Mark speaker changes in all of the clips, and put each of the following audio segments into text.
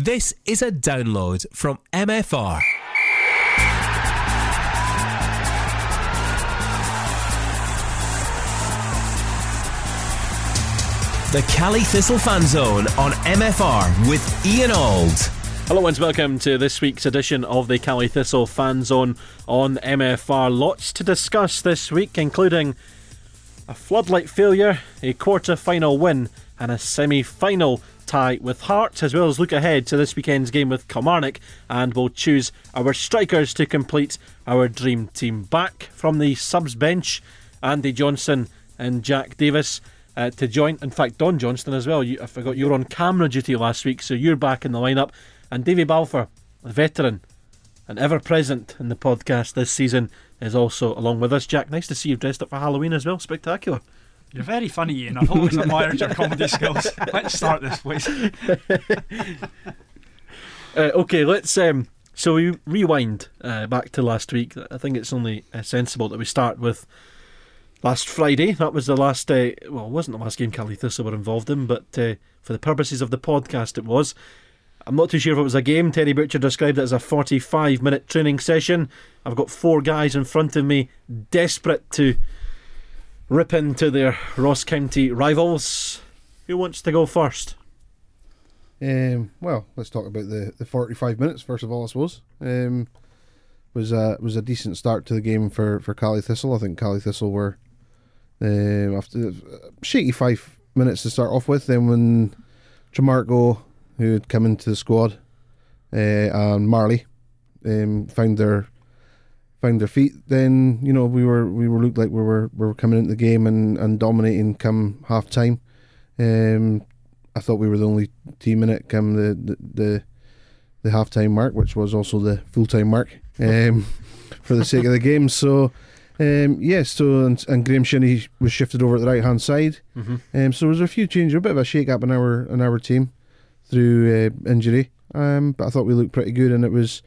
Speaker 1: This is a download from MFR. The Caley Thistle Fan Zone on MFR with Ian Auld.
Speaker 2: Hello and welcome to this week's edition of the Caley Thistle Fan Zone on MFR. Lots to discuss this week, including a floodlight failure, a quarter final win, and a semi final tie with Hearts, as well as look ahead to this weekend's game with Kilmarnock. And we'll choose our strikers to complete our dream team. Back from the subs bench, Andy Johnson and Jack Davis. Uh, to join, in fact, Don Johnston as well. You, I forgot you were on camera duty last week, so you're back in the lineup. And Davy Balfour, a veteran and ever present in the podcast this season, is also along with us. Jack, nice to see you dressed up for Halloween as well. Spectacular.
Speaker 3: You're very funny, Ian. I've always admired your comedy skills. Let's start this place.
Speaker 2: Uh, okay, let's. Um, so we rewind uh, back to last week. I think it's only uh, sensible that we start with last Friday. That was the last. Uh, well, it wasn't the last game Caley Thistle were involved in, but uh, for the purposes of the podcast, it was. I'm not too sure if it was a game. Terry Butcher described it as a 45 minute training session. I've got four guys in front of me, desperate to rip into their Ross County rivals. Who wants to go first?
Speaker 4: Um, well, let's talk about the, the 45 minutes first of all, I suppose. Um, was a was a decent start to the game for for Caley Thistle. I think Caley Thistle were um, after shaky five minutes to start off with. Then when Tremarco, who had come into the squad, uh, and Marley um, found their found their feet, then you know we were we were looked like we were we were coming into the game and, and dominating come half time. Um, I thought we were the only team in it come the the the, the half time mark, which was also the full time mark um, for the sake of the game. So. Um, yes, so and, and Graham Shinnie was shifted over at the right hand side.
Speaker 2: Mm-hmm.
Speaker 4: Um, so there was a few changes, a bit of a shake up in our in our team through uh, injury. Um, but I thought we looked pretty good, and it was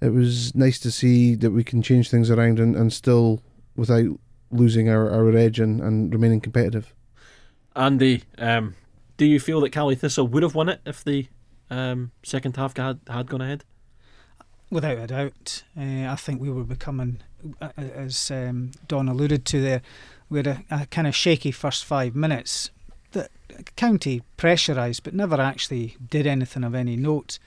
Speaker 4: it was nice to see that we can change things around and, and still without losing our, our edge and, and remaining competitive.
Speaker 2: Andy, um, do you feel that Caley Thistle would have won it if the um, second half had, had gone ahead?
Speaker 3: Without a doubt, uh, I think we were becoming, as um, Don alluded to there, we had a, a kind of shaky first five minutes. The county pressurised, but never actually did anything of any note.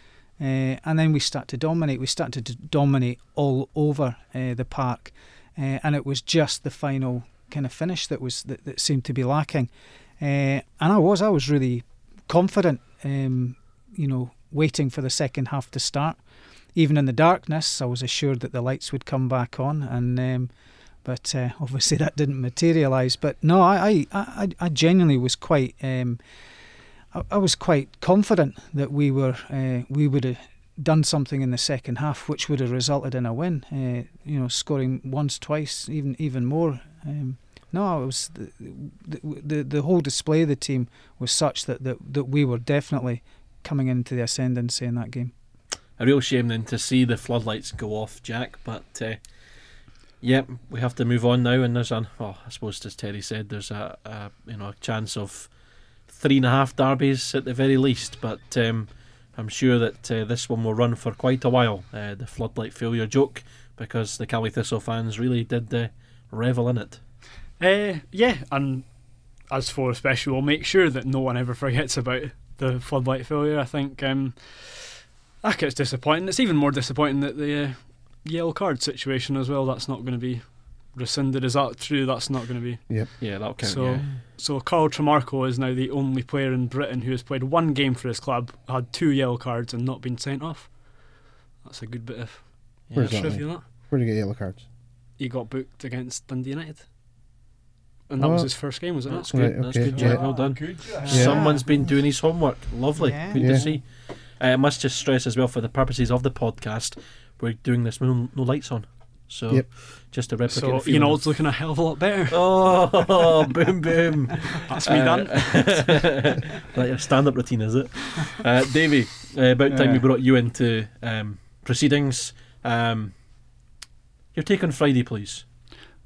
Speaker 3: Uh, and then we start to dominate. We started to dominate all over uh, the park, uh, and it was just the final kind of finish that was that, that seemed to be lacking. Uh, and I was I was really confident, um, you know, waiting for the second half to start. Even in the darkness, I was assured that the lights would come back on, and um, but uh, obviously that didn't materialise. But no, I I, I, I genuinely was quite. Um, I, I was quite confident that we were uh, we would have done something in the second half, which would have resulted in a win. Uh, you know, scoring once, twice, even even more. Um, no, it was the, the, the whole display of the team was such that, that that we were definitely coming into the ascendancy in that game.
Speaker 2: A real shame then to see the floodlights go off, Jack. But uh, yep, we have to move on now. And there's an oh, I suppose as Terry said, there's a, a you know a chance of three and a half derbies at the very least. But um, I'm sure that uh, this one will run for quite a while. Uh, the floodlight failure joke, because the Caley Thistle fans really did uh, revel in it.
Speaker 5: Uh, yeah, and as for a special, we'll make sure that no one ever forgets about the floodlight failure. I think um, think it's disappointing. It's even more disappointing that the uh, yellow card situation as well. That's not going to be rescinded. Is that true? That's not going to be.
Speaker 4: Yep.
Speaker 2: Yeah, that'll count.
Speaker 5: So,
Speaker 2: yeah.
Speaker 5: so Carl Tremarco is now the only player in Britain who has played one game for his club, had two yellow cards, and not been sent off. That's a good bit of
Speaker 4: Where's that,
Speaker 5: trivia. That
Speaker 4: Where did you get yellow cards?
Speaker 5: he got booked against Dundee United, and that was his first game, was it?
Speaker 2: That's good.
Speaker 4: Right,
Speaker 2: That's good,
Speaker 4: yeah.
Speaker 2: Jack. Well done.
Speaker 4: Yeah.
Speaker 2: Someone's been doing his homework. Lovely.
Speaker 3: Yeah.
Speaker 2: Good
Speaker 4: Yeah.
Speaker 2: to see. Uh, I must just stress as well for the purposes of the podcast, we're doing this with no, no lights on. So
Speaker 4: Yep.
Speaker 2: just to replicate
Speaker 5: So
Speaker 2: the
Speaker 5: you know, it's looking a hell of a lot better.
Speaker 2: Oh, boom, boom.
Speaker 5: That's me done.
Speaker 2: done. like your stand-up routine, is it? Uh, Davey, uh, about time we brought you into um, proceedings. Um, your take on Friday, please.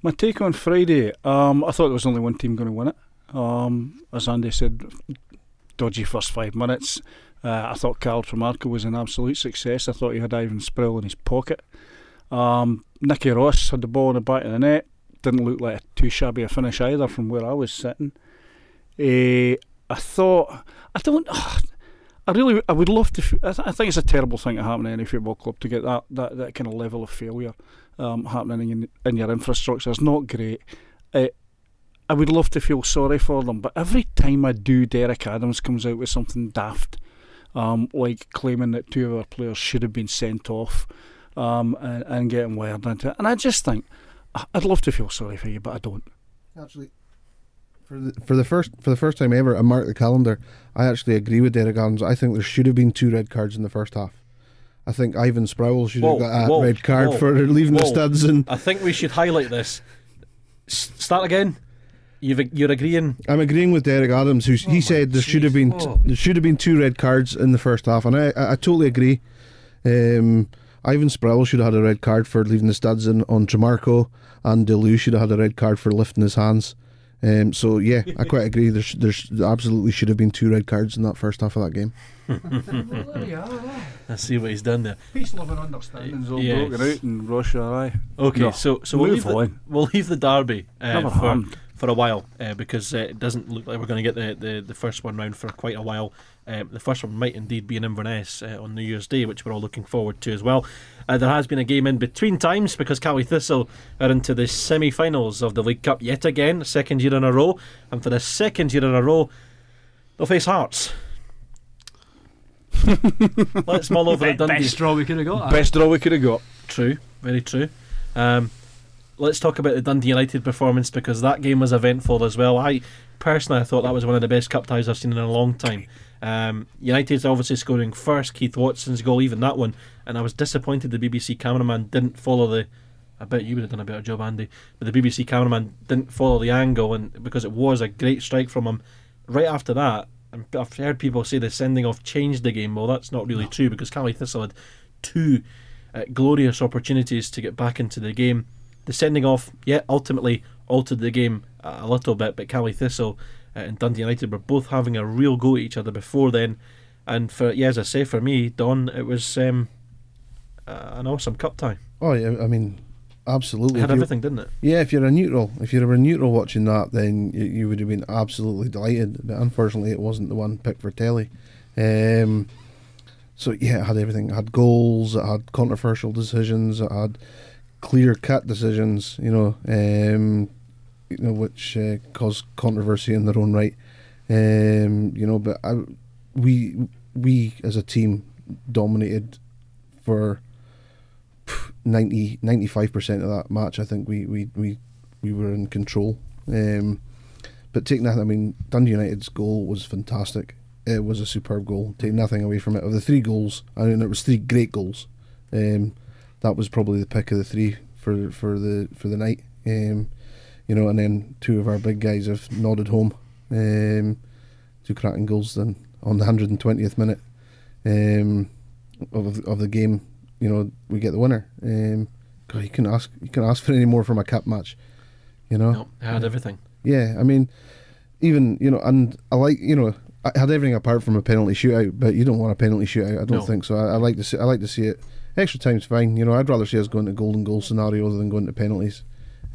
Speaker 6: My take on Friday, um, I thought there was only one team going to win it. Um, as Andy said, dodgy first five minutes. Uh, I thought Carl Tremarco was an absolute success. I thought he had Ivan Sproul in his pocket. Um, Nicky Ross had the ball in the back of the net. Didn't look like too shabby a finish either from where I was sitting. Uh, I thought I don't. I really, I would love to. I, th- I, think it's a terrible thing to happen to any football club to get that, that, that kind of level of failure um, happening in, in your infrastructure. It's not great. Uh, I would love to feel sorry for them, but every time I do, Derek Adams comes out with something daft, um, like claiming that two of our players should have been sent off um, and, and getting wired into it. And I just think, I'd love to feel sorry for you, but I don't.
Speaker 4: Actually, for the, for the first for the first time ever, I marked the calendar. I actually agree with Derek Adams. I think there should have been two red cards in the first half. I think Ivan Sproul should
Speaker 2: whoa,
Speaker 4: have got a
Speaker 2: whoa,
Speaker 4: red card
Speaker 2: whoa,
Speaker 4: for leaving the studs. And
Speaker 2: I think we should highlight this. S- start again. You've, you're agreeing.
Speaker 4: I'm agreeing with Derek Adams, who
Speaker 2: oh
Speaker 4: he said there should have been
Speaker 2: oh.
Speaker 4: there should have been two red cards in the first half, and I I, I totally agree. Um, Ivan Sproul should have had a red card for leaving the studs in on Tremarco, and de Leeuw should have had a red card for lifting his hands. Um, so yeah, I quite agree. There's there's absolutely should have been two red cards in that first half of that game.
Speaker 2: Let's see what he's done there.
Speaker 6: Peace, love, and understanding's all
Speaker 2: Yes.
Speaker 6: broken out in Russia, aye.
Speaker 2: Okay,
Speaker 6: No,
Speaker 2: so so we'll leave the, we'll leave the derby uh, for, for a while uh, because uh, it doesn't look like we're going to get the, the, the first one round for quite a while. Um, the first one might indeed be in Inverness uh, on New Year's Day, which we're all looking forward to as well. Uh, there has been a game in between times because Caley Thistle are into the semi-finals of the League Cup yet again, second year in a row, and for the second year in a row, they'll face Hearts. Let's mull over the Dundee.
Speaker 5: Best draw we could have got.
Speaker 6: Best draw we could have got.
Speaker 2: True, very true. Um, let's talk about the Dundee United performance because that game was eventful as well. I personally I thought that was one of the best cup ties I've seen in a long time. Um, United's obviously scoring first, Keith Watson's goal, even that one, and I was disappointed the BBC cameraman didn't follow the. I bet you would have done a better job, Andy. But the BBC cameraman didn't follow the angle, and because it was a great strike from him. Right after that, I've heard people say the sending off changed the game. Well, that's not really true because Caley Thistle had two uh, glorious opportunities to get back into the game. The sending off, yeah, ultimately altered the game a little bit, but Caley Thistle uh, and Dundee United were both having a real go at each other before then. And for yeah, as I say, for me, Don, it was um, uh, an awesome cup tie.
Speaker 4: Oh yeah, I mean, absolutely.
Speaker 2: It had everything, didn't it?
Speaker 4: Yeah, if you're a neutral, if you're a neutral watching that, then you, you would have been absolutely delighted. But unfortunately, it wasn't the one picked for telly. Um, so yeah, it had everything. It had goals. It had controversial decisions. It had clear cut decisions. You know, um, you know, which uh, caused controversy in their own right. Um, you know, but I, we we as a team dominated for 90 95% of that match. I think we we, we, we were in control. Um, but take nothing I mean Dundee United's goal was fantastic. It was a superb goal. Take nothing away from it. Of the three goals I mean it was three great goals. Um, that was probably the pick of the three for for the for the night. Um, you know and then two of our big guys have nodded home um, two cracking goals then on the 120th minute um, of of the game you know, we get the winner. Um, God, you can ask you can ask for any more from a cup match, you know.
Speaker 2: No, it had everything.
Speaker 4: Yeah, I mean, even you know, and I like you know, I had everything apart from a penalty shootout, but you don't want a penalty shootout. I don't
Speaker 2: No.
Speaker 4: think so. I, I like to see I like to see it. Extra time's fine. You know, I'd rather see us going to golden goal scenario than going to penalties.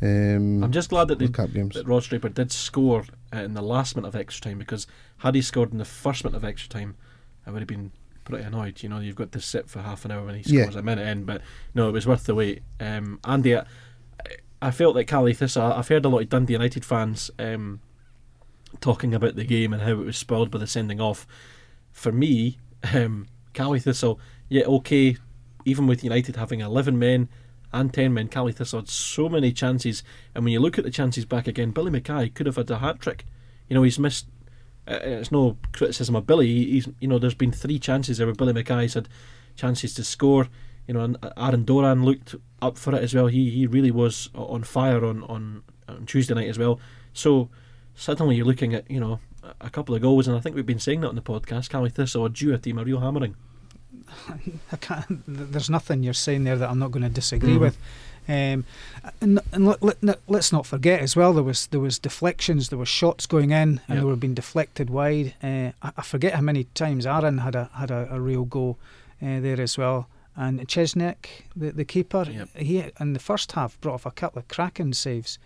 Speaker 4: Um,
Speaker 2: I'm just glad that they that Ross Draper did score uh, in the last minute of extra time because had he scored in the first minute of extra time, I would have been pretty annoyed. You know, you've got to sit for half an hour when he
Speaker 4: Yeah.
Speaker 2: scores a minute in, but no, it was worth the wait. Um, Andy, I, I felt that Caley Thistle. I've heard a lot of Dundee United fans um, talking about the game and how it was spoiled by the sending off. For me, um, Caley Thistle, yeah, okay, even with United having 11 men and 10 men, Caley Thistle had so many chances. And when you look at the chances back again, Billy Mackay could have had a hat trick. You know, he's missed. Uh, it's no criticism of Billy. He's, you know, there's been three chances there where Billy Mackay's had chances to score. You know, and Aaron Doran looked up for it as well. He he really was on fire on, on, on Tuesday night as well. So suddenly you're looking at you know a- a couple of goals, and I think we've been saying that on the podcast. Caley Thistle are due a team a real hammering.
Speaker 3: I can't, there's nothing you're saying there that I'm not going to disagree
Speaker 2: Mhm.
Speaker 3: with. Um, and, and let, let, let's not forget as well there was there was deflections, there were shots going in, and
Speaker 2: Yep.
Speaker 3: they were being deflected wide. Uh, I, I forget how many times Aaron had a had a, a real go uh, there as well. And Cierzniak, the the keeper,
Speaker 2: Yep.
Speaker 3: he in the first half brought off a couple of cracking saves.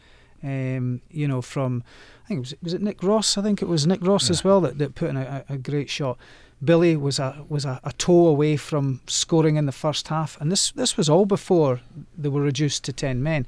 Speaker 3: Um, you know, from I think it was was it Nick Ross. I think it was Nick Ross as well that, that put in a a great shot. Billy was a was a, a toe away from scoring in the first half, and this this was all before they were reduced to ten men.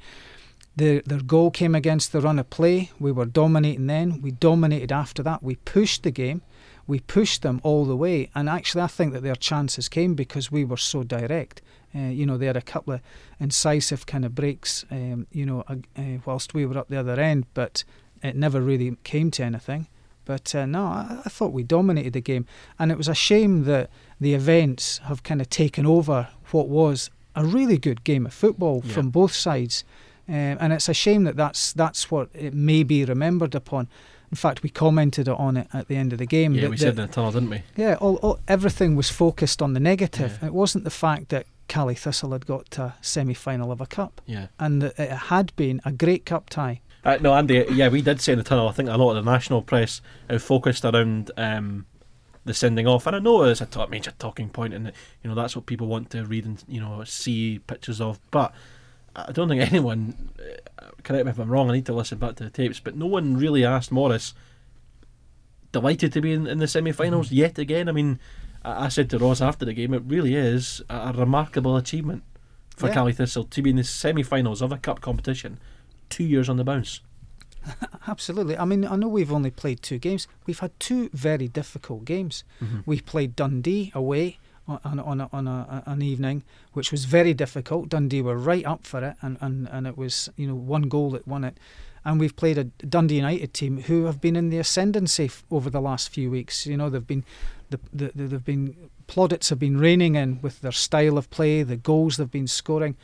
Speaker 3: Their their goal came against the run of play. We were dominating then. We dominated after that. We pushed the game. We pushed them all the way, and actually, I think that their chances came because we were so direct. Uh, you know, they had a couple of incisive kind of breaks. Um, you know, uh, uh, whilst we were up the other end, but it never really came to anything. But uh, no, I, I thought we dominated the game, and it was a shame that the events have kind of taken over what was a really good game of football
Speaker 2: Yeah.
Speaker 3: from both sides. Um, and it's a shame that that's that's what it may be remembered upon. In fact, we commented on it at the end of the game.
Speaker 2: Yeah,
Speaker 3: that,
Speaker 2: we
Speaker 3: that-
Speaker 2: said the tunnel, didn't we?
Speaker 3: yeah, all, all, everything was focused on the negative.
Speaker 2: Yeah.
Speaker 3: It wasn't the fact that Caley Thistle had got to a semi-final of a cup,
Speaker 2: Yeah.
Speaker 3: and that it had been a great cup tie.
Speaker 2: Uh, no, Andy. Yeah, we did say in the tunnel. I think a lot of the national press uh, focused around um, the sending off, and I know it's a top, major talking point, and you know that's what people want to read and you know see pictures of. But I don't think anyone. Uh, correct me if I'm wrong. I need to listen back to the tapes, but no one really asked Morris. Delighted to be in, in the semi-finals yet again. I mean, I, I said to Ross after the game, it really is a, a remarkable achievement for
Speaker 3: Yeah.
Speaker 2: Caley Thistle to be in the semi-finals of a cup competition, two years on the bounce.
Speaker 3: Absolutely. I mean, I know we've only played two games. We've had two very difficult games. Mm-hmm. We played Dundee away on on, on, a, on a, an evening, which was very difficult. Dundee were right up for it, and, and, and it was you know one goal that won it. And we've played a Dundee United team who have been in the ascendancy f- over the last few weeks. You know they've been the, the, the they've been plaudits have been raining in with their style of play, the goals they've been scoring.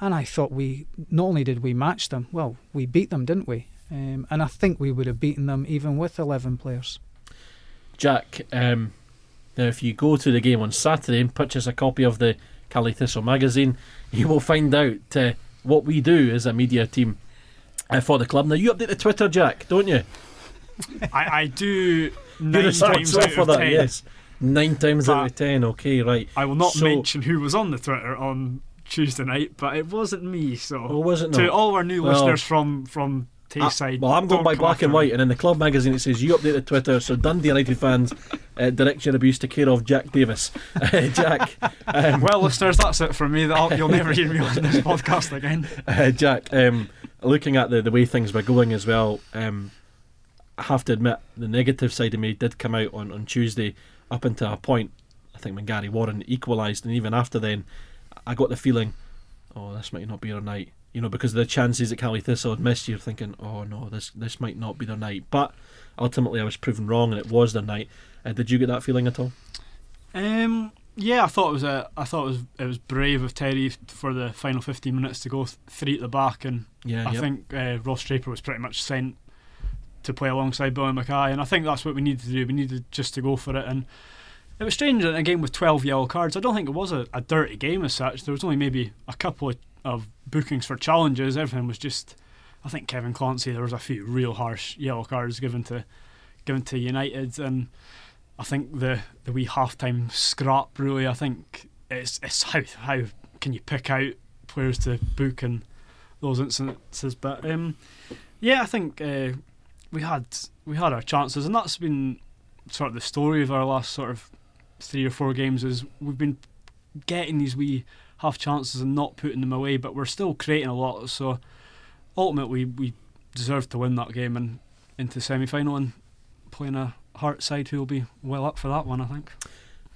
Speaker 3: And I thought we not only did we match them, well, we beat them, didn't we? Um, and I think we would have beaten them even with 11 players.
Speaker 2: Jack, um, now if you go to the game on Saturday and purchase a copy of the Caley Thistle magazine, you will find out uh, what we do as a media team uh, for the club. Now you update the Twitter, Jack, don't you?
Speaker 5: I, I do nine times out
Speaker 2: for
Speaker 5: of
Speaker 2: that,
Speaker 5: ten.
Speaker 2: yes. Nine times out of ten. Okay, right.
Speaker 5: I will not
Speaker 2: So-
Speaker 5: mention who was on the Twitter on Tuesday night, but it wasn't me. So
Speaker 2: Oh, was it
Speaker 5: to all our new
Speaker 2: Well-
Speaker 5: listeners from from
Speaker 2: Uh,
Speaker 5: Tayside,
Speaker 2: well, I'm going by black and white, and in the club magazine it says you update the Twitter, so Dundee United fans uh, direct your abuse to care of Jack Davis. Uh, Jack, um,
Speaker 5: Well, listeners, that's it from me. That you'll never hear me on this podcast again.
Speaker 2: Uh, Jack, um, looking at the, the way things were going as well, um, I have to admit the negative side of me did come out on, on Tuesday up until a point. I think when Gary Warren equalised, and even after then, I got the feeling, oh, this might not be our night. You know, because of the chances that Caley Thistle had missed, you're thinking, oh no, this this might not be their night. But ultimately, I was proven wrong, and it was their night. Uh, did you get that feeling at all?
Speaker 5: Um, yeah, I thought it was a, I thought it was it was brave of Terry for the final 15 minutes to go th- three at the back, and
Speaker 2: Yeah,
Speaker 5: I
Speaker 2: yep.
Speaker 5: think uh, Ross Draper was pretty much sent to play alongside Billy Mackay, and I think that's what we needed to do. We needed just to go for it, and it was strange in a game with 12 yellow cards. I don't think it was a, a dirty game as such. There was only maybe a couple of, of bookings for challenges. Everything was just, I think Kevin Clancy. There was a few real harsh yellow cards given to given to United, and I think the the wee halftime scrap really. I think it's it's how how can you pick out players to book in those instances, but um, yeah, I think uh, we had we had our chances, and that's been sort of the story of our last sort of three or four games. Is we've been getting these wee half chances and not putting them away, but we're still creating a lot. So ultimately, we deserved to win that game and into the semi final and playing a Heart side who will be well up for that one. I think.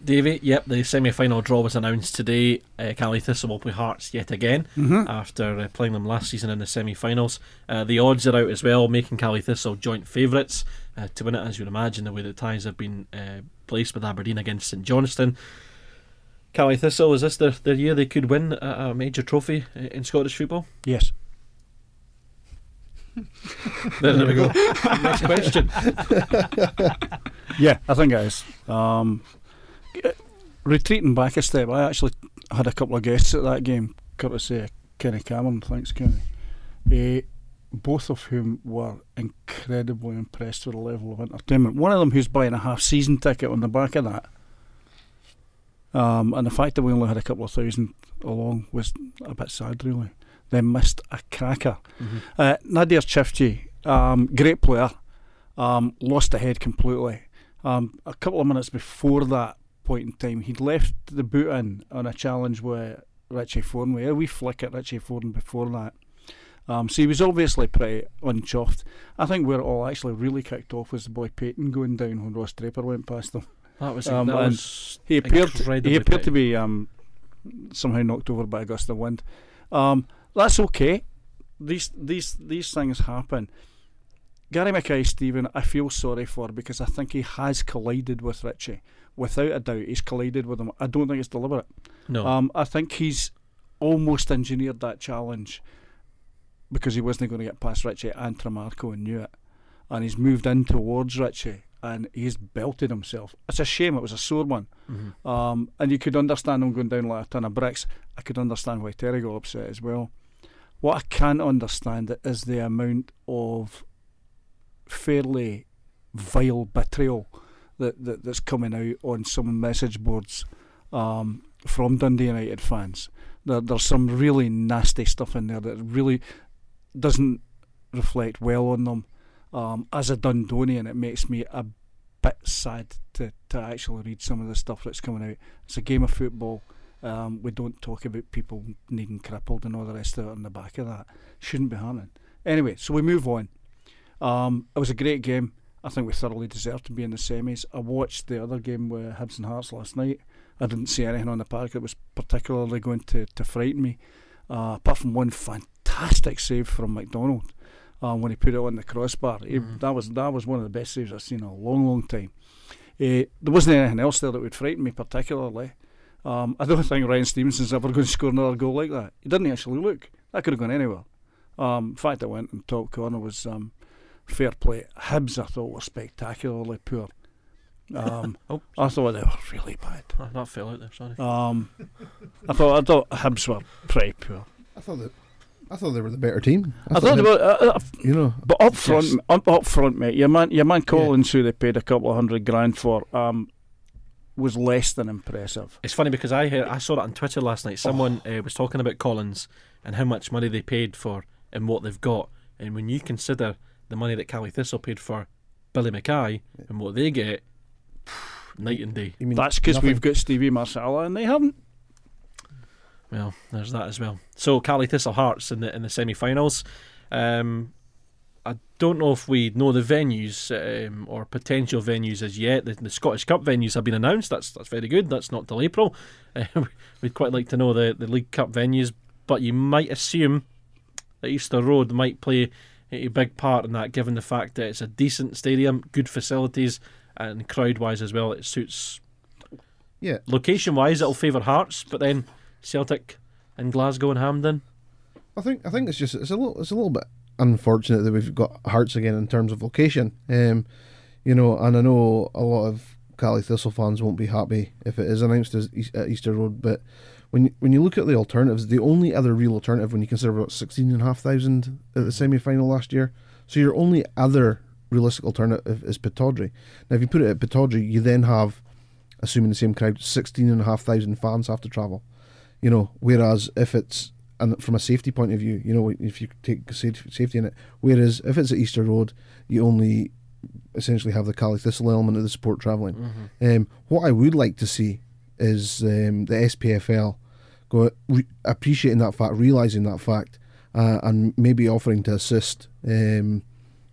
Speaker 2: Davey, yep, the semi final draw was announced today. Uh, Caley Thistle will play Hearts yet again
Speaker 6: Mm-hmm.
Speaker 2: after uh, playing them last season in the semi finals. Uh, the odds are out as well, making Caley Thistle joint favourites uh, to win it, as you'd imagine, the way the ties have been placed with Aberdeen against St Johnstone. Caley Thistle, is this their, their year they could win a, a major trophy uh, in Scottish football?
Speaker 6: Yes.
Speaker 2: There, there we go. Next question.
Speaker 6: Yeah, I think it is. Um, retreating back a step, I actually had a couple of guests at that game, courtesy of Kenny Cameron, thanks, Kenny. Uh, both of whom were incredibly impressed with the level of entertainment. One of them who's buying a half season ticket on the back of that. Um, and the fact that we only had a couple of thousand along was a bit sad, really. They missed a cracker.
Speaker 2: Mm-hmm.
Speaker 6: Uh, Nadir Ciftci, um, great player, um, lost the head completely. Um, a couple of minutes before that point in time, he'd left the boot in on a challenge with Richie Thornway. A wee flick at Richie Thorn before that. Um, so he was obviously pretty unchuffed. I think where it all actually really kicked off was the boy Paton going down when Ross Draper went past him.
Speaker 2: That was
Speaker 6: Um,
Speaker 2: that was
Speaker 6: He appeared he appeared to be um, somehow knocked over by a gust of wind. Um, that's okay. These these these things happen. Gary Mackay-Steven, I feel sorry for because I think he has collided with Richie. Without a doubt, he's collided with him. I don't think it's deliberate.
Speaker 2: no.
Speaker 6: Um, I think he's almost engineered that challenge because he wasn't going to get past Richie and Tremarco and knew it. And he's moved in towards Richie and he's belted himself. It's a shame, it was a sore one.
Speaker 2: Mhm.
Speaker 6: Um, and you could understand him going down like a ton of bricks. I could understand why Terry got upset as well. What I can't understand is the amount of fairly vile betrayal that, that that's coming out on some message boards um, from Dundee United fans. There, there's some really nasty stuff in there that really doesn't reflect well on them. Um, as a Dundonian, it makes me a bit sad to, to actually read some of the stuff that's coming out. It's a game of football. Um, we don't talk about people needing crippled and all the rest of it on the back of that. Shouldn't be happening. Anyway, so we move on. Um, it was a great game. I think we thoroughly deserved to be in the semis. I watched the other game with Hibs and Hearts last night. I didn't see anything on the park that was particularly going to, to frighten me, uh, apart from one fantastic save from McDonald um, when he put it on the crossbar. He-
Speaker 2: Mhm.
Speaker 6: that was that was one of the best saves I've seen in a long, long time. Uh, there wasn't anything else there that would frighten me particularly. Um, I don't think Ryan Stevenson's ever going to score another goal like that. He didn't actually look. That could have gone anywhere. Um, in fact, it went in top corner was um, fair play. Hibs, I thought, were spectacularly poor. Um,
Speaker 2: Oh,
Speaker 6: I thought they were really bad.
Speaker 2: oh, that fell out there. Sorry.
Speaker 6: Um, I thought I thought Hibs were pretty poor.
Speaker 4: I thought that. I thought they were the better team.
Speaker 6: I, thought they
Speaker 4: they-
Speaker 6: were, uh, uh,
Speaker 4: You know,
Speaker 6: but up front,
Speaker 2: Yes.
Speaker 6: up, up front, mate. Your man, your man Collins, who they paid a couple of hundred grand for, um, was less than impressive.
Speaker 2: It's funny because I heard, I saw it on Twitter last night. Someone uh, was talking about Collins and how much money they paid for and what they've got. And when you consider the money that Caley Thistle paid for Billy Mackay and what they get, night and day.
Speaker 4: you mean
Speaker 6: That's because we've got Stevie Marsala and they haven't.
Speaker 2: Well, there's that as well. So Caley Thistle Hearts in the in the semi-finals. Um, I don't know if we know the venues um, or potential venues as yet. The, the Scottish Cup venues have been announced. That's that's very good. That's not till April. Uh, we'd quite like to know the, the League Cup venues, but you might assume that Easter Road might play a big part in that, given the fact that it's a decent stadium, good facilities, and crowd-wise as well. It suits
Speaker 4: Yeah,
Speaker 2: location-wise. It'll favour Hearts, but then Celtic and Glasgow and Hampden.
Speaker 4: I think I think it's just it's a little it's a little bit unfortunate that we've got Hearts again in terms of location. Um, you know, and I know a lot of Caley Thistle fans won't be happy if it is announced as Eas- at Easter Road, but when you, when you look at the alternatives, the only other real alternative when you consider about sixteen and a half thousand at the semi final last year, so your only other realistic alternative is Pittodrie. Now, if you put it at Pittodrie, you then have, assuming the same crowd, sixteen and a half thousand fans have to travel. You know, whereas if it's and from a safety point of view, you know, if you take safety safety in it, whereas if it's at Easter Road, you only essentially have the Caley Thistle element of the support travelling. Um, what I would like to see is um, the SPFL go re- appreciating that fact, realizing that fact, uh, and maybe offering to assist um,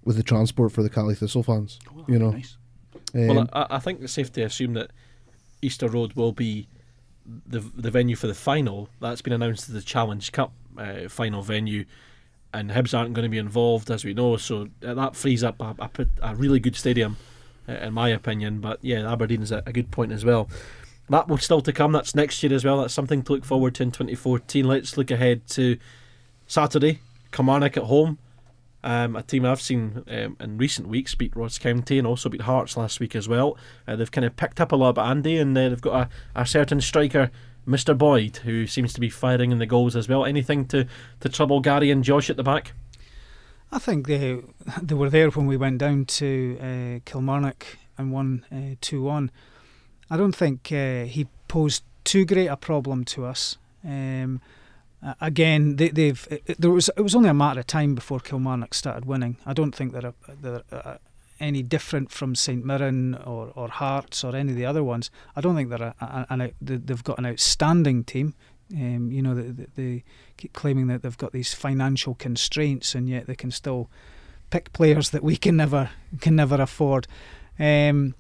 Speaker 4: with the transport for the Caley Thistle fans. you know,
Speaker 6: nice.
Speaker 4: Um,
Speaker 2: well, I, I think it's safe to assume that Easter Road will be the the venue for the final. That's been announced as the Challenge Cup uh, final venue, and Hibs aren't going to be involved, as we know. So uh, that frees up a, a, a really good stadium, uh, in my opinion. But yeah, Aberdeen is a, a good point as well. That will still to come. That's next year as well. That's something to look forward to in 2014. Let's look ahead to Saturday. Kilmarnock at home. Um, a team I've seen um, in recent weeks beat Ross County and also beat Hearts last week as well. Uh, they've kind of picked up a lot of Andy and uh, they've got a, a certain striker Mr. Boyd, who seems to be firing in the goals as well. Anything to, to trouble Gary and Josh at the back?
Speaker 3: I think they they were there when we went down to uh, Kilmarnock and won uh, two one. I don't think uh, he posed too great a problem to us. Um, uh, again, they, have there was it was only a matter of time before Kilmarnock started winning. I don't think they're, they're uh, any different from St Mirren or, or Hearts or any of the other ones. I don't think they're a, a, a, they've got an outstanding team. Um, you know, they, they keep claiming that they've got these financial constraints, and yet they can still pick players that we can never can never afford. Um,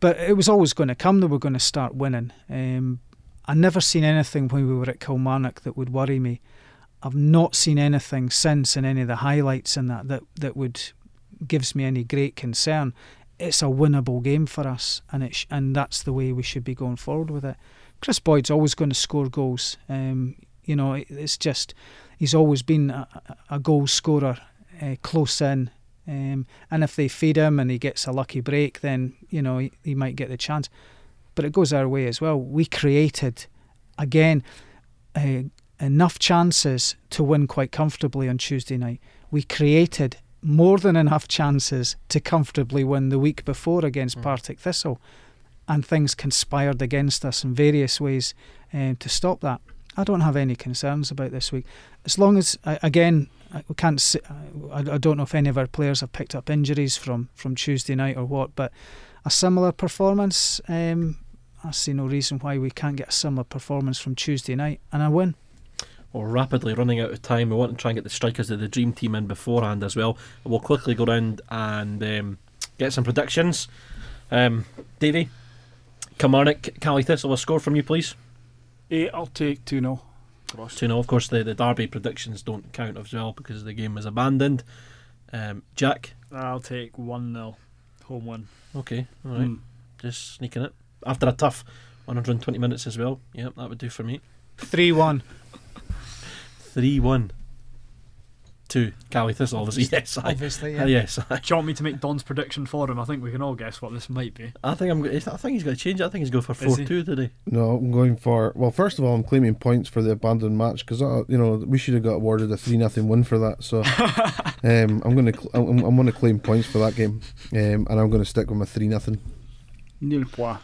Speaker 3: but it was always going to come. They were going to start winning. Um, I never seen anything when we were at Kilmarnock that would worry me. I've not seen anything since in any of the highlights in that that, that would gives me any great concern. It's a winnable game for us, and it sh- and that's the way we should be going forward with it. Kris Boyd's always going to score goals. Um, you know, it's just he's always been a, a goal scorer, uh, close in. Um, and if they feed him and he gets a lucky break, then you know he, he might get the chance. But it goes our way as well. We created again uh, enough chances to win quite comfortably on Tuesday night. We created more than enough chances to comfortably win the week before against mm. Partick Thistle, and things conspired against us in various ways um, to stop that. I don't have any concerns about this week, as long as again we can't. See, I, I don't know if any of our players have picked up injuries from from Tuesday night or what, but a similar performance. Um, I see no reason why we can't get a similar performance from Tuesday night and a win.
Speaker 2: We're rapidly running out of time. We want to try and get the strikers of the dream team in beforehand as well. We'll quickly go round and um, get some predictions. Um, Davey, Kilmarnock, Caley Thistle, a score from you, please.
Speaker 6: Eight, I'll take 2 0.
Speaker 2: 2 0. Of course, the, the Derby predictions don't count as well because the game was abandoned. Um, Jack?
Speaker 5: I'll take 1 0. Home win.
Speaker 2: Okay, alright. Mm. Just sneaking it. After a tough 120 minutes as well. Yep, that would do for me.
Speaker 3: 3 1.
Speaker 2: 3 1 to Caley Thistle, obviously. Yes,
Speaker 3: obviously.
Speaker 2: Yeah.
Speaker 3: Uh,
Speaker 2: yes.
Speaker 5: Do you want me to make Don's prediction for him? I think we can all guess what this might be.
Speaker 2: I think I'm. I think he's going to change it. I think he's going for four two today.
Speaker 4: No, I'm going for. Well, first of all, I'm claiming points for the abandoned match because uh, you know we should have got awarded a three nothing win for that. So um, I'm going to. Cl- I'm, I'm going to claim points for that game, um, and I'm going to stick with my three nothing.
Speaker 6: Nil point.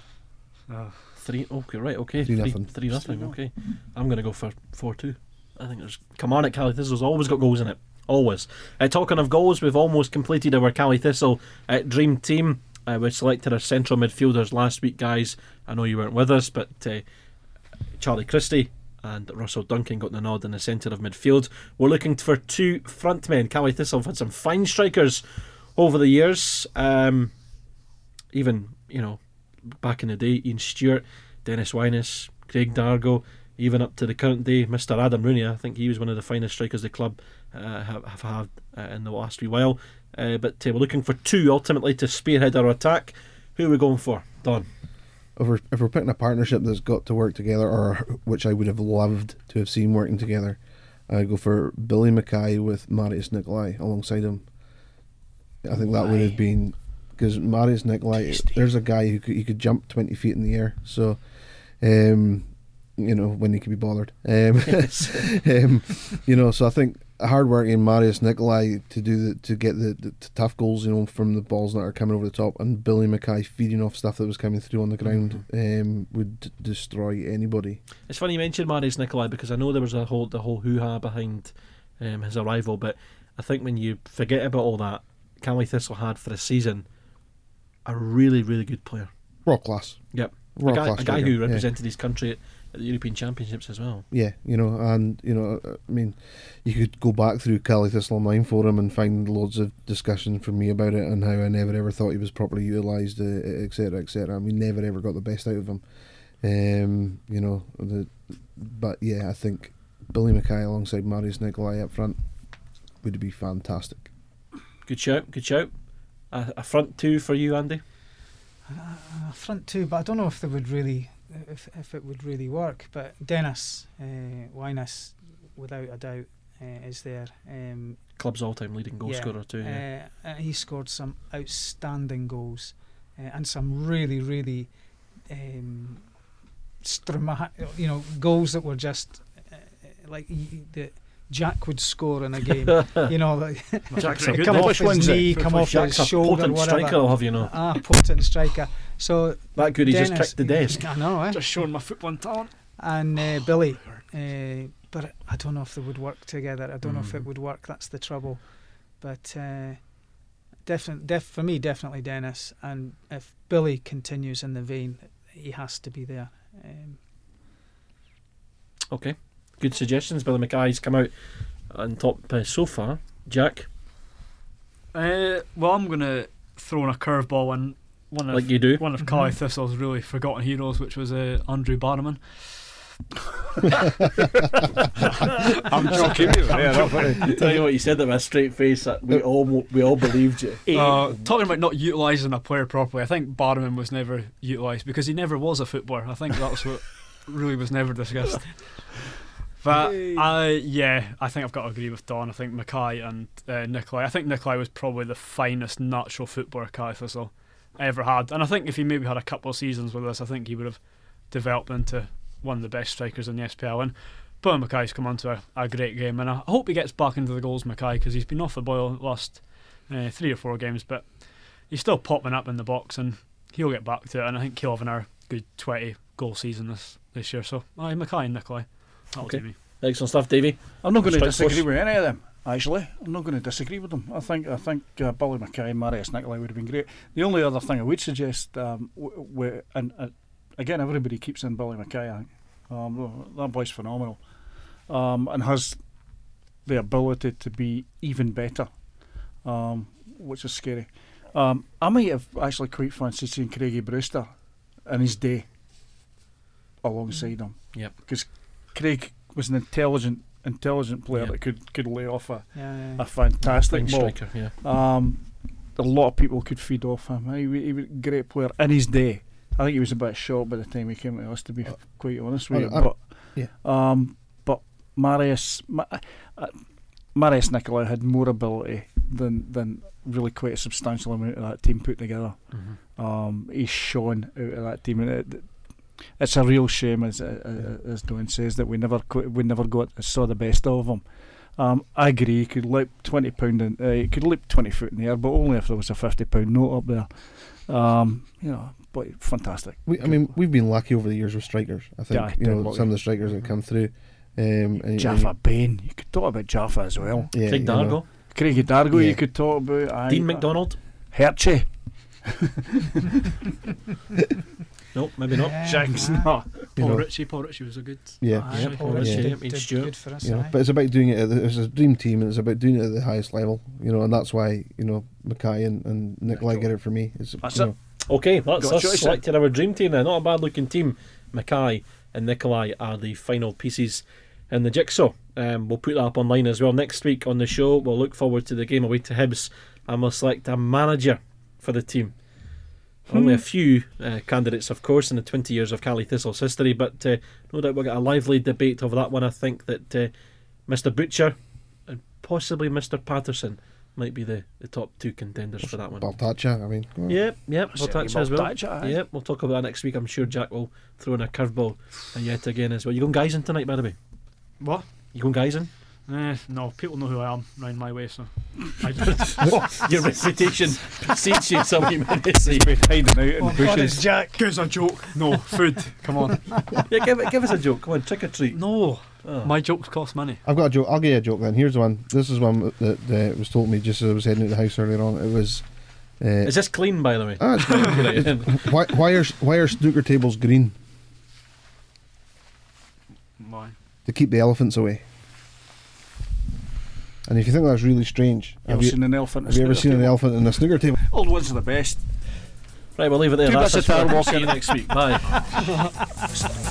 Speaker 2: Three. Okay, right. Okay. Three, three nothing. Three nothing. Okay. I'm going to go for four two. I think there's Kilmarnock Caley Thistle's always got goals in it. Always. Uh, talking of goals, we've almost completed our Caley Thistle uh, dream team. Uh, we selected our central midfielders last week, guys. I know you weren't with us, but uh, Charlie Christie and Russell Duncan got the nod in the centre of midfield. We're looking for two front men. Caley Thistle have had some fine strikers over the years. Um, even, you know, back in the day, Ian Stewart, Dennis Wyness, Craig Dargo even up to the current day, Mr. Adam Rooney. I think he was one of the finest strikers the club uh, have, have, had uh, in the last wee while. Uh, but uh, we're looking for two ultimately to spearhead our attack. Who are we going for, Don?
Speaker 4: If we're, if we're picking a partnership that's got to work together, or which I would have loved to have seen working together, I go for Billy Mackay with Marius Niculae alongside him. I think that would have been because Marius Niculae, there's a guy who could, he could jump 20 feet in the air. So, um, you know, when he could be bothered. Um, um, you know, so I think hardworking Marius Niculae to do the to get the, the, tough goals, you know, from the balls that are coming over the top, and Billy Mackay feeding off stuff that was coming through on the ground mm-hmm. um, would d- destroy anybody.
Speaker 2: It's funny you mentioned Marius Niculae because I know there was a whole the whole hoo ha behind um, his arrival, but I think when you forget about all that, Caley Thistle had for a season a really really good player,
Speaker 4: world class.
Speaker 2: Yep, World a guy, a guy who represented yeah. his country at the European Championships as well.
Speaker 4: Yeah, you know, and you know, I mean, you could go back through Caley Thistle Online forum and find loads of discussion from me about it and how I never ever thought he was properly utilised, etc., uh, etc. And we never ever got the best out of him. Um, you know, the, but yeah, I think Billy Mackay alongside Marius Niculae up front would be fantastic.
Speaker 2: Good shout, good shout. A, a front two for you, Andy.
Speaker 3: Uh, front two, but I don't know if they would really if if it would really work. But Dennis uh, Wyness, without a doubt, uh, is there. Um,
Speaker 2: Club's all-time leading goal yeah, scorer too. Yeah.
Speaker 3: Uh, uh, he scored some outstanding goals uh, and some really really um, strama- you know, goals that were just uh, like the Jack would score in a game. you know,
Speaker 2: Jack's
Speaker 5: pretty
Speaker 2: a
Speaker 5: good
Speaker 3: come off
Speaker 6: Which
Speaker 3: his
Speaker 6: one's
Speaker 3: knee, come off
Speaker 2: Jack's
Speaker 3: his
Speaker 2: a
Speaker 3: shoulder,
Speaker 2: potent
Speaker 3: whatever.
Speaker 2: striker, I'll have you know.
Speaker 3: Ah, potent striker. So
Speaker 2: That good, he just kicked the desk.
Speaker 3: I know, eh?
Speaker 5: Just showing my football talent.
Speaker 3: and uh, Billy. Uh, but I don't know if they would work together. I don't know if
Speaker 2: Mm.
Speaker 3: it would work. That's the trouble. But uh, definitely, def- for me, definitely Dennis. And if Billy continues in the vein, he has to be there. Um,
Speaker 2: Okay, good suggestions. Billy Mackay's come out on top uh, so far. Jack,
Speaker 5: Uh, well, I'm gonna throw in a curveball and one of
Speaker 2: like you do.
Speaker 5: one of Caley
Speaker 3: Mhm.
Speaker 5: Thistle's really forgotten heroes, which was uh, Andrew Barrowman.
Speaker 6: I'm joking. yeah,
Speaker 2: I tell you what, you said that with a straight face. That we all we all believed you.
Speaker 5: Uh, talking about not utilising a player properly, I think Barrowman was never utilised because he never was a footballer. I think that's what really was never discussed. But I, yeah, I think I've got to agree with Don. I think Mackay and uh, Niculae. I think Niculae was probably the finest natural footballer Caley Thistle ever had, and I think if he maybe had a couple of seasons with us, I think he would have developed into one of the best strikers in the SPL. And Bowen Mackay's come onto a, a great game, and I hope he gets back into the goals, Mackay, because he's been off the boil the last uh, three or four games, but he's still popping up in the box, and he'll get back to it. And I think he'll have another good twenty goal season this this year. So, aye, Mackay and Niculae. That'll
Speaker 2: Okay.
Speaker 5: do.
Speaker 2: Excellent stuff, Davey.
Speaker 6: I'm not going to disagree
Speaker 2: force.
Speaker 6: with any of them. Actually, I'm not going to disagree with them. I think I think uh, Billy Mackay and Marius Niculae would have been great. The only other thing I would suggest, um, w- w- and uh, again, everybody keeps in Billy Mackay. I think um, that boy's phenomenal, um, and has the ability to be even better, um, which is scary. Um, I might have actually quite fancied seeing Craigie Brewster in his day alongside him.
Speaker 2: Yep.
Speaker 6: Because Craig was an intelligent, intelligent player
Speaker 2: Yep.
Speaker 6: that could could lay off a,
Speaker 3: yeah, yeah.
Speaker 6: a fantastic ball.
Speaker 2: striker, yeah.
Speaker 6: Um, a lot of people could feed off him. He, wa- he was a great player in his day. I think he was a bit short by the time he came to us, to be
Speaker 4: Uh,
Speaker 6: quite honest with you.
Speaker 4: I- I-
Speaker 6: but
Speaker 4: yeah.
Speaker 6: um, but Marius, Ma- uh, Marius Niculae had more ability than than really quite a substantial amount of that team put together.
Speaker 2: Mhm.
Speaker 6: Um, he's shone out of that team, and it, it's a real shame, as uh, as Don says, that we never co- we never got saw the best of him. Um, I agree. He could leap twenty pound, in, uh, he could leap twenty foot in the air, but only if there was a fifty pound note up there. Um, you know, but fantastic.
Speaker 4: We, I mean, we've been lucky over the years with strikers. I think
Speaker 6: Yeah,
Speaker 4: you know
Speaker 6: definitely.
Speaker 4: some of the strikers that come through. Um, and,
Speaker 6: Jaffa
Speaker 4: and-
Speaker 6: Bain, you could talk about Jaffa as well.
Speaker 4: yeah,
Speaker 2: Craig
Speaker 4: you know.
Speaker 2: Dargo,
Speaker 6: Craigie Dargo,
Speaker 4: Yeah.
Speaker 6: you could talk about. aye,
Speaker 2: Dean
Speaker 6: uh,
Speaker 2: McDonald.
Speaker 6: Herchie.
Speaker 2: No, maybe not.
Speaker 3: Yeah,
Speaker 6: Shanks,
Speaker 3: yeah.
Speaker 6: no.
Speaker 4: You
Speaker 5: Paul
Speaker 4: know,
Speaker 5: Richie. Paul Richie was a good.
Speaker 4: Yeah.
Speaker 3: Aye,
Speaker 2: Yeah,
Speaker 3: Paul
Speaker 2: Paul
Speaker 3: Richie
Speaker 2: Richie,
Speaker 3: did-
Speaker 2: yeah, Ian
Speaker 3: did
Speaker 2: Stewart.
Speaker 3: good for us.
Speaker 4: you know, but it's about doing it. At the, it's a dream team, and it's about doing it at the highest level. You know, and that's why you know Mackay and, and Niculae get it for me. It's,
Speaker 6: That's
Speaker 4: you
Speaker 6: it.
Speaker 4: know,
Speaker 2: Okay, that's
Speaker 6: Got
Speaker 2: us
Speaker 6: choice,
Speaker 2: selected our dream team then. Not a bad looking team. Mackay and Niculae are the final pieces in the jigsaw. Um, we'll put that up online as well. Next week on the show, we'll look forward to the game away to Hibs and we'll select a manager for the team. Only a few uh, candidates, of course, in the 20 years of Caley Thistle's history, but uh, no doubt we'll get a lively debate over that one. I think that uh, Mr. Butcher and possibly Mr. Paterson might be the, the top two contenders for that one.
Speaker 4: Baltacha. I mean, well,
Speaker 2: Yep, yep, we'll as well.
Speaker 6: Baltacha, aye.
Speaker 2: Yep, we'll talk about that next week. I'm sure Jack will throw in a curveball uh, yet again as well. You going guys in tonight, by the way?
Speaker 5: What?
Speaker 2: You going guys in?
Speaker 5: Eh, no, people know who I am round my way, so. I
Speaker 2: Your reputation precedes you, so you may say.
Speaker 6: We're hiding out in
Speaker 3: Oh, God,
Speaker 6: bushes.
Speaker 3: it's Jack.
Speaker 5: Gives a joke. No, food. Come on.
Speaker 2: Yeah, give, give us a joke. Come on, trick or treat.
Speaker 5: No,
Speaker 2: Oh.
Speaker 5: my jokes cost money.
Speaker 4: I've got a joke. I'll give you a joke then. Here's the one. This is one that, that was told me just as I was heading out the house earlier on. It was. Uh,
Speaker 2: Is this clean, by the way?
Speaker 4: ah, it's fine.
Speaker 2: Right,
Speaker 4: why, why are why are snooker tables green?
Speaker 5: Why?
Speaker 4: To keep the elephants away. And if you think that's really strange,
Speaker 6: You
Speaker 4: have you,
Speaker 6: seen an elephant?
Speaker 4: have you ever seen an elephant in a snooker table?
Speaker 6: Old ones are the best.
Speaker 2: right, we'll leave it there.
Speaker 6: Two
Speaker 2: That's
Speaker 6: bits
Speaker 2: us
Speaker 6: of
Speaker 2: for- See you next week. Bye.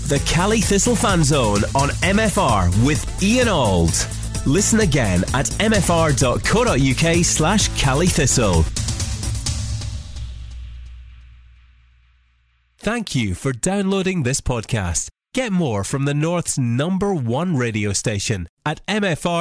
Speaker 1: The Caley Thistle Fan Zone on MFR with Ian Auld. Listen again at mfr.co.uk slash Caley Thistle. Thank you for downloading this podcast. Get more from the North's number one radio station at mfr.co.uk.